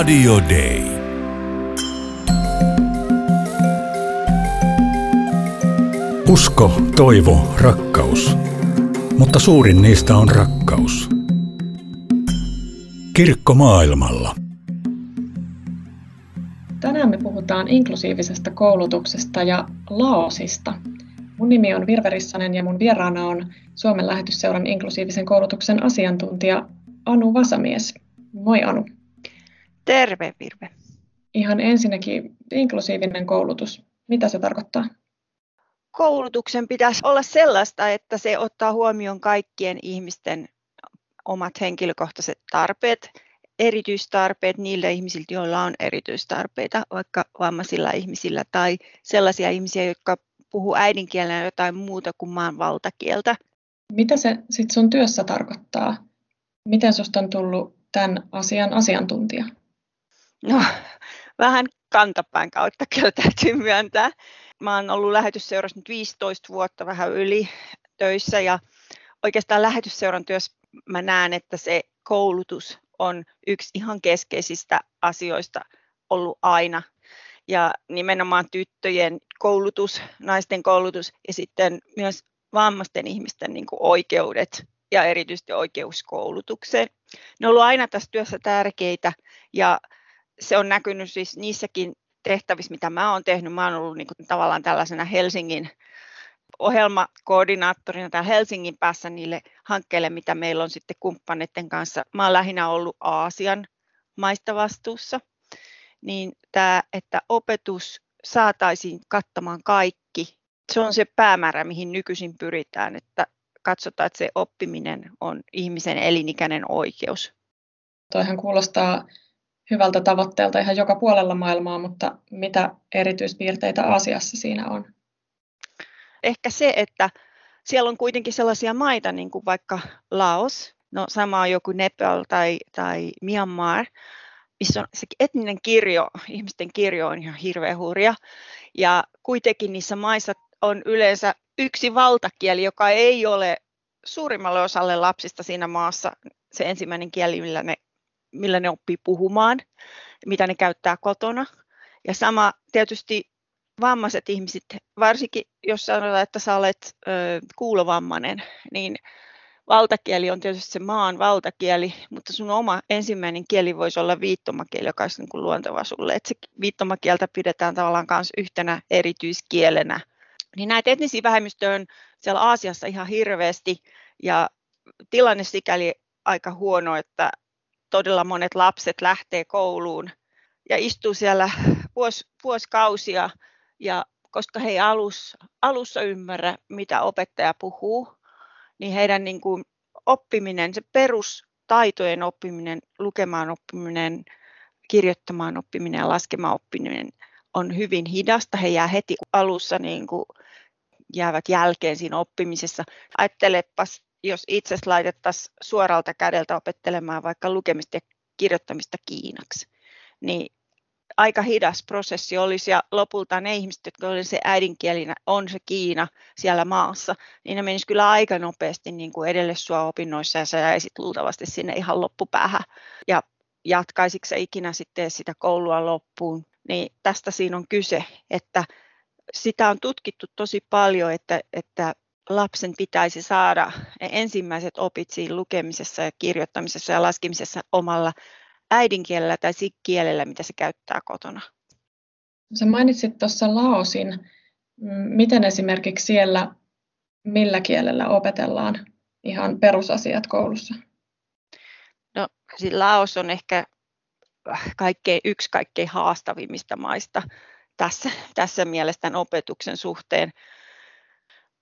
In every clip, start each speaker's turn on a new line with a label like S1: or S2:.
S1: Radio Day.
S2: Usko, toivo, rakkaus. Mutta suurin niistä on rakkaus. Kirkko maailmalla.
S3: Tänään me puhutaan inklusiivisesta koulutuksesta ja Laosista. Mun nimi on Virve Rissanen ja mun vieraana on Suomen lähetysseuran inklusiivisen koulutuksen asiantuntija Anu Vasamies. Moi Anu.
S4: Terve Virve.
S3: Ihan ensinnäkin inklusiivinen koulutus. Mitä se tarkoittaa?
S4: Koulutuksen pitäisi olla sellaista, että se ottaa huomioon kaikkien ihmisten omat henkilökohtaiset tarpeet, erityistarpeet niille ihmisille, joilla on erityistarpeita, vaikka vammaisilla ihmisillä tai sellaisia ihmisiä, jotka puhuu äidinkielenä jotain muuta kuin maan valtakieltä.
S3: Mitä se sitten sun työssä tarkoittaa? Miten susta on tullut tämän asian asiantuntija?
S4: No, vähän kantapään kautta kyllä täytyy myöntää. Mä oon ollut lähetysseurassa nyt 15 vuotta vähän yli töissä ja oikeastaan lähetysseuran työssä mä näen, että se koulutus on yksi ihan keskeisistä asioista ollut aina. Ja nimenomaan tyttöjen koulutus, naisten koulutus ja sitten myös vammaisten ihmisten niin oikeudet ja erityisesti oikeuskoulutukseen. Ne on ollut aina tässä työssä tärkeitä ja se on näkynyt siis niissäkin tehtävissä, mitä mä oon tehnyt. Mä oon ollut niin kuin tavallaan tällaisena Helsingin ohjelmakoordinaattorina täällä Helsingin päässä niille hankkeille, mitä meillä on sitten kumppaneiden kanssa. Mä oon lähinnä ollut Aasian maista vastuussa. Niin tämä, että opetus saataisiin kattamaan kaikki, se on se päämäärä, mihin nykyisin pyritään, että katsotaan, että se oppiminen on ihmisen elinikäinen oikeus.
S3: Toihan kuulostaa hyvältä tavoitteelta ihan joka puolella maailmaa, mutta mitä erityispiirteitä Aasiassa siinä on?
S4: Ehkä se, että siellä on kuitenkin sellaisia maita, niin kuin vaikka Laos, no sama on joku Nepal tai, tai Myanmar, missä on se etninen kirjo, ihmisten kirjo on ihan hirveän hurja. Ja kuitenkin niissä maissa on yleensä yksi valtakieli, joka ei ole suurimmalle osalle lapsista siinä maassa se ensimmäinen kieli, millä ne, millä ne oppii puhumaan, mitä ne käyttää kotona. Ja sama tietysti vammaiset ihmiset, varsinkin jos sanotaan, että sä olet ö, kuulovammainen, niin valtakieli on tietysti se maan valtakieli, mutta sun oma ensimmäinen kieli voisi olla viittomakieli, joka olisi niin kuin sulle. Että se viittomakieltä pidetään tavallaan myös yhtenä erityiskielenä. Niin näitä etnisiä vähemmistöjä on siellä Aasiassa ihan hirveästi ja tilanne sikäli aika huono, että todella monet lapset lähtee kouluun ja istuu siellä vuos, vuosikausia ja koska he ei alus, alussa ymmärrä, mitä opettaja puhuu, niin heidän niin kuin oppiminen, se perustaitojen oppiminen, lukemaan oppiminen, kirjoittamaan oppiminen ja laskemaan oppiminen on hyvin hidasta. He jää heti alussa niin kuin jäävät jälkeen siinä oppimisessa. Ajattelepas, jos itse laitettaisiin suoralta kädeltä opettelemaan vaikka lukemista ja kirjoittamista kiinaksi, niin aika hidas prosessi olisi ja lopulta ne ihmiset, jotka oli se äidinkielinä, on se Kiina siellä maassa, niin ne menisivät kyllä aika nopeasti niin kuin edelle sua opinnoissa ja sä jäisit luultavasti sinne ihan loppupäähän. Ja jatkaisitko sä ikinä sitten sitä koulua loppuun, niin tästä siinä on kyse, että sitä on tutkittu tosi paljon, että, että lapsen pitäisi saada ensimmäiset opit siinä lukemisessa ja kirjoittamisessa ja laskemisessa omalla äidinkielellä tai kielellä, mitä se käyttää kotona.
S3: Sä mainitsit tuossa Laosin. Miten esimerkiksi siellä, millä kielellä opetellaan ihan perusasiat koulussa?
S4: No, siis Laos on ehkä kaikkein, yksi kaikkein haastavimmista maista tässä, tässä mielessä tämän opetuksen suhteen.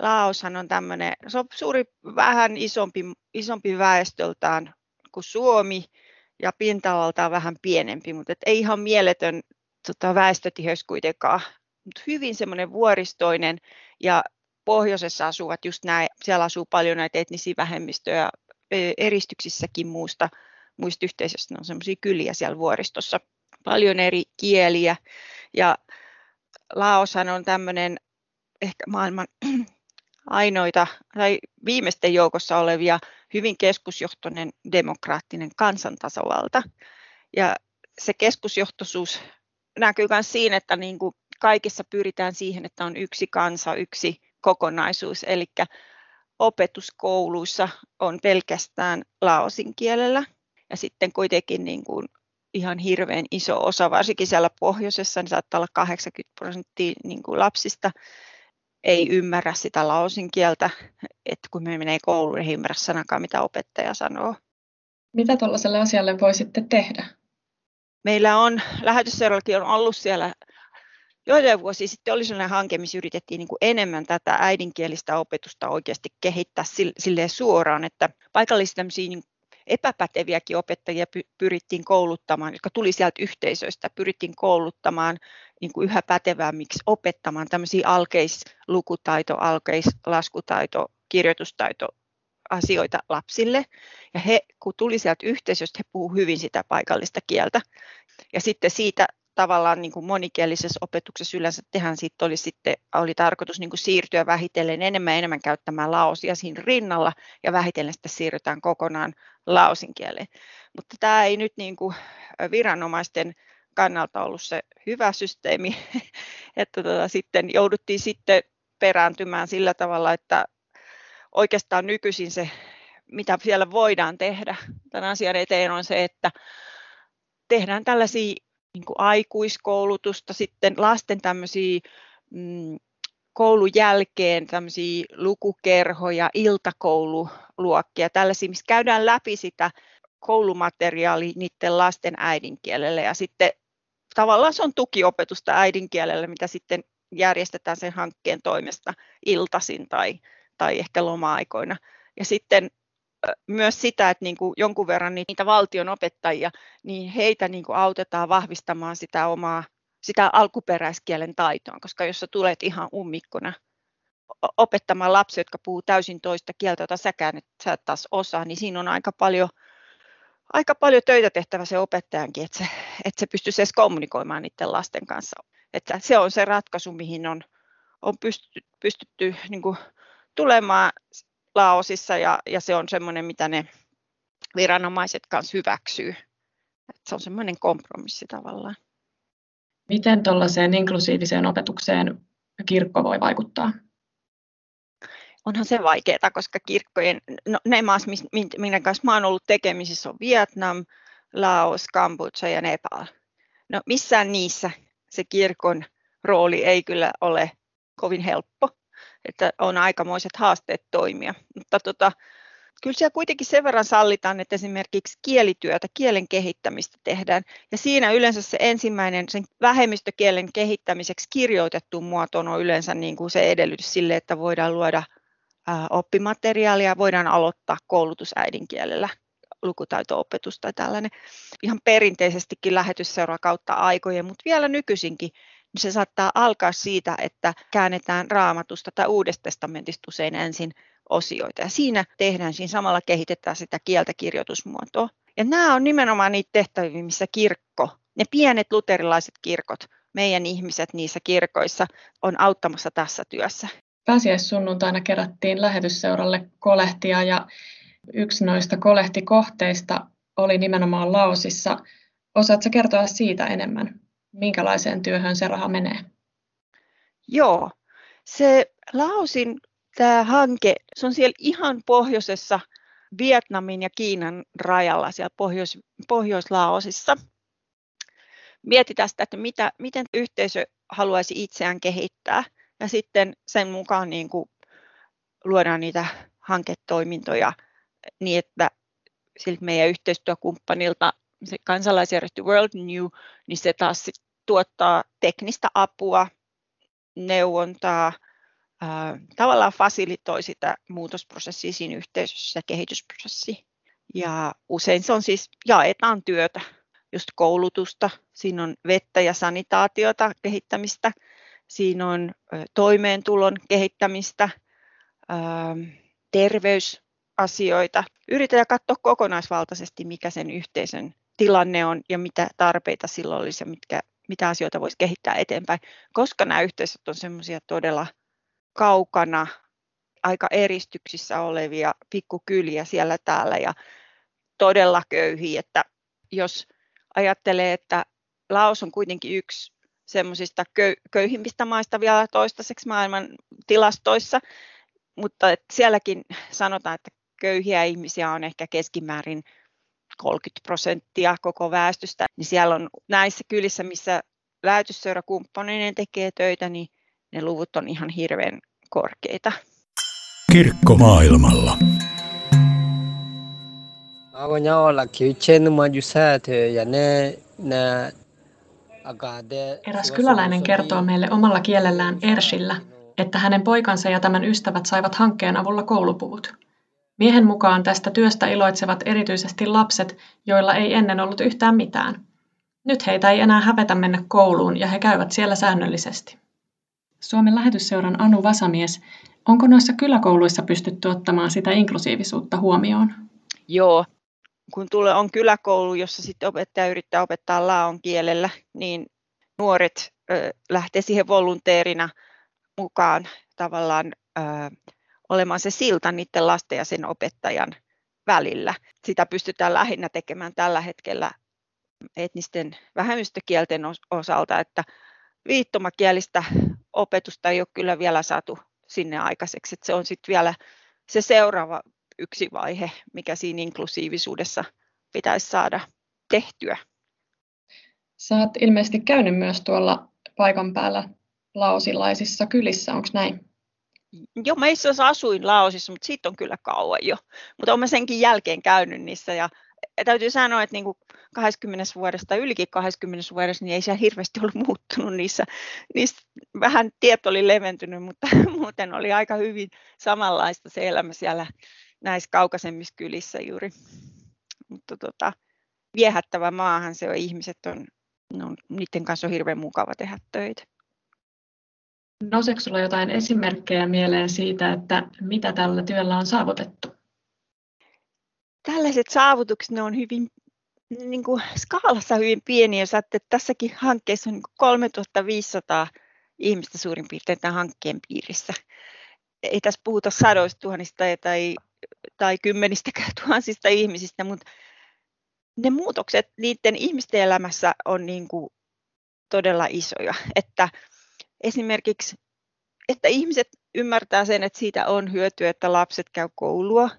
S4: Laoshan on tämmöinen, se on suuri, vähän isompi, isompi väestöltään kuin Suomi, ja pinta-alaltaan vähän pienempi, mutta et ei ihan mieletön tota, väestötiheys kuitenkaan, mutta hyvin semmoinen vuoristoinen ja pohjoisessa asuvat just näin, siellä asuu paljon näitä etnisiä vähemmistöjä eristyksissäkin muusta, muista yhteisöistä, on semmoisia kyliä siellä vuoristossa, paljon eri kieliä ja Laoshan on tämmöinen ehkä maailman ainoita tai viimeisten joukossa olevia hyvin keskusjohtoinen demokraattinen kansantasavalta. Ja se keskusjohtoisuus näkyy myös siinä, että niin kuin kaikissa pyritään siihen, että on yksi kansa, yksi kokonaisuus, eli opetuskouluissa on pelkästään laosin kielellä ja sitten kuitenkin niin kuin ihan hirveän iso osa, varsinkin siellä pohjoisessa, niin saattaa olla 80 prosenttia niin kuin lapsista ei ymmärrä sitä laosin kieltä, että kun me menee kouluun, ei ymmärrä sanakaan, mitä opettaja sanoo.
S3: Mitä tuollaiselle asialle voi sitten tehdä?
S4: Meillä on, lähetysseurallakin on ollut siellä joitain vuosia sitten oli sellainen hanke, missä yritettiin niin kuin enemmän tätä äidinkielistä opetusta oikeasti kehittää sille suoraan, että paikallisia niin epäpäteviäkin opettajia pyrittiin kouluttamaan, jotka tuli sieltä yhteisöistä, pyrittiin kouluttamaan niin kuin yhä pätevämmiksi opettamaan tämmöisiä alkeislukutaito, alkeislaskutaito, kirjoitustaito asioita lapsille. Ja he, kun tuli sieltä yhteisöstä, he puhuivat hyvin sitä paikallista kieltä. Ja sitten siitä tavallaan niin kuin monikielisessä opetuksessa yleensä tehdään siitä oli, sitten, oli tarkoitus niin kuin siirtyä vähitellen enemmän enemmän käyttämään laosia siinä rinnalla ja vähitellen sitten siirrytään kokonaan laosin kieleen. Mutta tämä ei nyt niin kuin viranomaisten kannalta ollut se hyvä systeemi, että tota, sitten jouduttiin sitten perääntymään sillä tavalla, että oikeastaan nykyisin se, mitä siellä voidaan tehdä tämän asian eteen on se, että tehdään tällaisia niin aikuiskoulutusta, sitten lasten tämmöisiä mm, koulun jälkeen tämmöisiä lukukerhoja, iltakoululuokkia, tällaisia, missä käydään läpi sitä koulumateriaalia niiden lasten äidinkielelle ja sitten tavallaan se on tukiopetusta äidinkielelle, mitä sitten järjestetään sen hankkeen toimesta iltasin tai, tai ehkä loma-aikoina. Ja sitten myös sitä, että niin kuin jonkun verran niitä valtion opettajia, niin heitä niin kuin autetaan vahvistamaan sitä omaa sitä alkuperäiskielen taitoa, koska jos sä tulet ihan ummikkona opettamaan lapsia, jotka puhuu täysin toista kieltä, jota säkään et sä et taas osaa, niin siinä on aika paljon, aika paljon töitä tehtävä se opettajankin, että se, että se pystyisi edes kommunikoimaan niiden lasten kanssa. Että se on se ratkaisu, mihin on, on pystytty, pystytty niin kuin tulemaan Laosissa ja, ja se on semmoinen, mitä ne viranomaiset kanssa hyväksyy. Et se on semmoinen kompromissi tavallaan.
S3: Miten tuollaiseen inklusiiviseen opetukseen kirkko voi vaikuttaa?
S4: Onhan se vaikeaa, koska kirkkojen, no, ne maat, minkä kanssa mä olen ollut tekemisissä, on Vietnam, Laos, Kambodža ja Nepal. No missään niissä se kirkon rooli ei kyllä ole kovin helppo että on aikamoiset haasteet toimia. Mutta tota, kyllä siellä kuitenkin sen verran sallitaan, että esimerkiksi kielityötä, kielen kehittämistä tehdään. Ja siinä yleensä se ensimmäinen sen vähemmistökielen kehittämiseksi kirjoitettu muoto on yleensä niin kuin se edellytys sille, että voidaan luoda oppimateriaalia, voidaan aloittaa koulutus äidinkielellä lukutaito-opetus tai tällainen. Ihan perinteisestikin lähetysseuraa kautta aikojen, mutta vielä nykyisinkin niin se saattaa alkaa siitä, että käännetään raamatusta tai uudesta testamentista usein ensin osioita. Ja siinä tehdään, siinä samalla kehitetään sitä kieltä kirjoitusmuotoa. Ja nämä on nimenomaan niitä tehtäviä, missä kirkko, ne pienet luterilaiset kirkot, meidän ihmiset niissä kirkoissa on auttamassa tässä työssä.
S3: Pääsiäissunnuntaina kerättiin lähetysseuralle kolehtia ja yksi noista kolehtikohteista oli nimenomaan Laosissa. Osaatko kertoa siitä enemmän? minkälaiseen työhön se raha menee?
S4: Joo, se Laosin tämä hanke, se on siellä ihan pohjoisessa Vietnamin ja Kiinan rajalla siellä Pohjois, Pohjois-Laosissa. Mietitään sitä, että mitä, miten yhteisö haluaisi itseään kehittää ja sitten sen mukaan niin kuin luodaan niitä hanketoimintoja niin, että siltä meidän yhteistyökumppanilta se kansalaisjärjestö World New, niin se taas sit tuottaa teknistä apua, neuvontaa, ää, tavallaan fasilitoi sitä muutosprosessia siinä yhteisössä kehitysprosessi. Ja usein se on siis, jaetaan työtä, just koulutusta, siinä on vettä ja sanitaatiota kehittämistä, siinä on toimeentulon kehittämistä, terveysasioita. Yritetään katsoa kokonaisvaltaisesti, mikä sen yhteisön tilanne on ja mitä tarpeita silloin olisi ja mitkä, mitä asioita voisi kehittää eteenpäin, koska nämä yhteisöt on semmoisia todella kaukana, aika eristyksissä olevia pikkukyliä siellä täällä ja todella köyhiä, että jos ajattelee, että Laos on kuitenkin yksi semmoisista köyhimmistä maista vielä toistaiseksi maailman tilastoissa, mutta sielläkin sanotaan, että köyhiä ihmisiä on ehkä keskimäärin 30 prosenttia koko väestöstä, niin siellä on näissä kylissä, missä lähetysseurakumppaneiden tekee töitä, niin ne luvut on ihan hirveän korkeita.
S2: Kirkko maailmalla.
S3: Eräs kyläläinen kertoo meille omalla kielellään Ersillä, että hänen poikansa ja tämän ystävät saivat hankkeen avulla koulupuvut. Miehen mukaan tästä työstä iloitsevat erityisesti lapset, joilla ei ennen ollut yhtään mitään. Nyt heitä ei enää hävetä mennä kouluun ja he käyvät siellä säännöllisesti. Suomen lähetysseuran Anu Vasamies, onko noissa kyläkouluissa pystytty ottamaan sitä inklusiivisuutta huomioon?
S4: Joo, kun tulee on kyläkoulu, jossa sitten opettaja yrittää opettaa laon kielellä, niin nuoret ö, lähtee siihen volunteerina mukaan tavallaan ö, olemaan se silta niiden lasten ja sen opettajan välillä. Sitä pystytään lähinnä tekemään tällä hetkellä etnisten vähemmistökielten osalta, että viittomakielistä opetusta ei ole kyllä vielä saatu sinne aikaiseksi. Että se on sitten vielä se seuraava yksi vaihe, mikä siinä inklusiivisuudessa pitäisi saada tehtyä.
S3: Sä oot ilmeisesti käynyt myös tuolla paikan päällä laosilaisissa kylissä, onko näin?
S4: Joo, mä itse asiassa asuin Laosissa, mutta siitä on kyllä kauan jo. Mutta olen senkin jälkeen käynyt niissä ja täytyy sanoa, että niin kuin 20 vuodesta, ylikin 20 vuodesta, niin ei siellä hirveästi ollut muuttunut niissä. niissä vähän tieto oli leventynyt, mutta muuten oli aika hyvin samanlaista se elämä siellä näissä kaukaisemmissa kylissä juuri. Mutta tota, viehättävä maahan se on, ihmiset on, no, niiden kanssa on hirveän mukava tehdä töitä.
S3: Nouseeko sinulla jotain esimerkkejä mieleen siitä, että mitä tällä työllä on saavutettu?
S4: Tällaiset saavutukset ne on hyvin niin kuin skaalassa hyvin pieniä. Jos että tässäkin hankkeessa on niin 3500 ihmistä suurin piirtein tämän hankkeen piirissä. Ei tässä puhuta sadoista tuhansista tai, tai kymmenistäkään tuhansista ihmisistä, mutta ne muutokset niiden ihmisten elämässä on niin kuin todella isoja. Että esimerkiksi, että ihmiset ymmärtää sen, että siitä on hyötyä, että lapset käy koulua.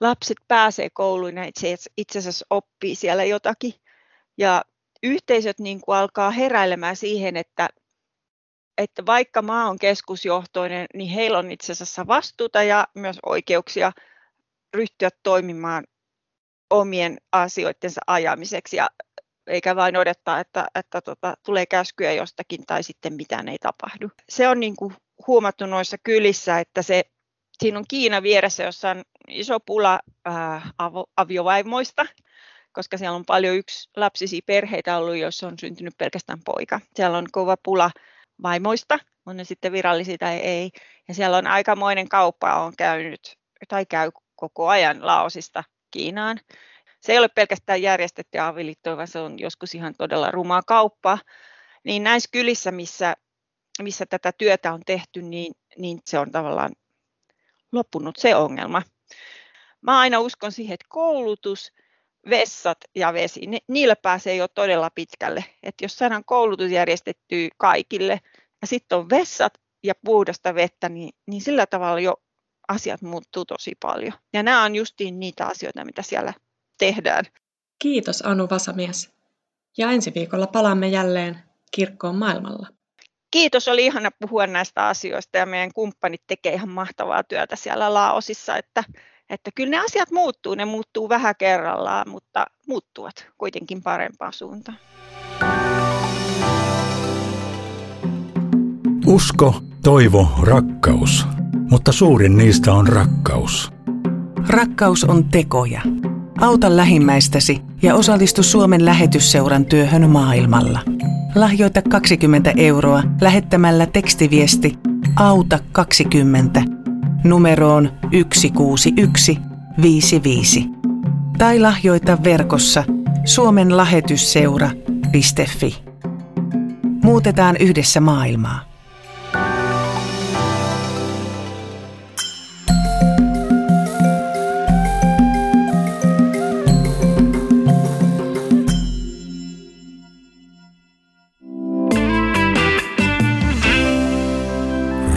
S4: Lapset pääsee kouluun ja itse, itse asiassa oppii siellä jotakin. Ja yhteisöt niin kuin alkaa heräilemään siihen, että, että vaikka maa on keskusjohtoinen, niin heillä on itse asiassa vastuuta ja myös oikeuksia ryhtyä toimimaan omien asioidensa ajamiseksi. Ja eikä vain odottaa, että, että tota, tulee käskyä jostakin tai sitten mitään ei tapahdu. Se on niin kuin huomattu noissa kylissä, että se, siinä on Kiina vieressä, jossa on iso pula ää, avo, aviovaimoista, koska siellä on paljon yksi lapsisia perheitä ollut, joissa on syntynyt pelkästään poika. Siellä on kova pula vaimoista, on ne sitten virallisia tai ei. Ja siellä on aikamoinen kauppa on käynyt tai käy koko ajan Laosista Kiinaan se ei ole pelkästään järjestetty avioliittoa, vaan se on joskus ihan todella rumaa kauppaa. Niin näissä kylissä, missä, missä tätä työtä on tehty, niin, niin se on tavallaan loppunut se ongelma. Mä aina uskon siihen, että koulutus, vessat ja vesi, niillä pääsee jo todella pitkälle. Että jos saadaan koulutus järjestettyä kaikille ja sitten on vessat ja puhdasta vettä, niin, niin sillä tavalla jo asiat muuttuu tosi paljon. Ja nämä on justiin niitä asioita, mitä siellä tehdään.
S3: Kiitos Anu Vasamies. Ja ensi viikolla palaamme jälleen kirkkoon maailmalla.
S4: Kiitos, oli ihana puhua näistä asioista ja meidän kumppanit tekee ihan mahtavaa työtä siellä Laosissa, että, että kyllä ne asiat muuttuu, ne muuttuu vähän kerrallaan, mutta muuttuvat kuitenkin parempaan suuntaan.
S2: Usko, toivo, rakkaus, mutta suurin niistä on rakkaus.
S1: Rakkaus on tekoja. Auta lähimmäistäsi ja osallistu Suomen lähetysseuran työhön maailmalla. Lahjoita 20 euroa lähettämällä tekstiviesti Auta 20 numeroon 16155 tai lahjoita verkossa suomenlähetysseura.fi. Muutetaan yhdessä maailmaa.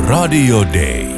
S5: Radio Day.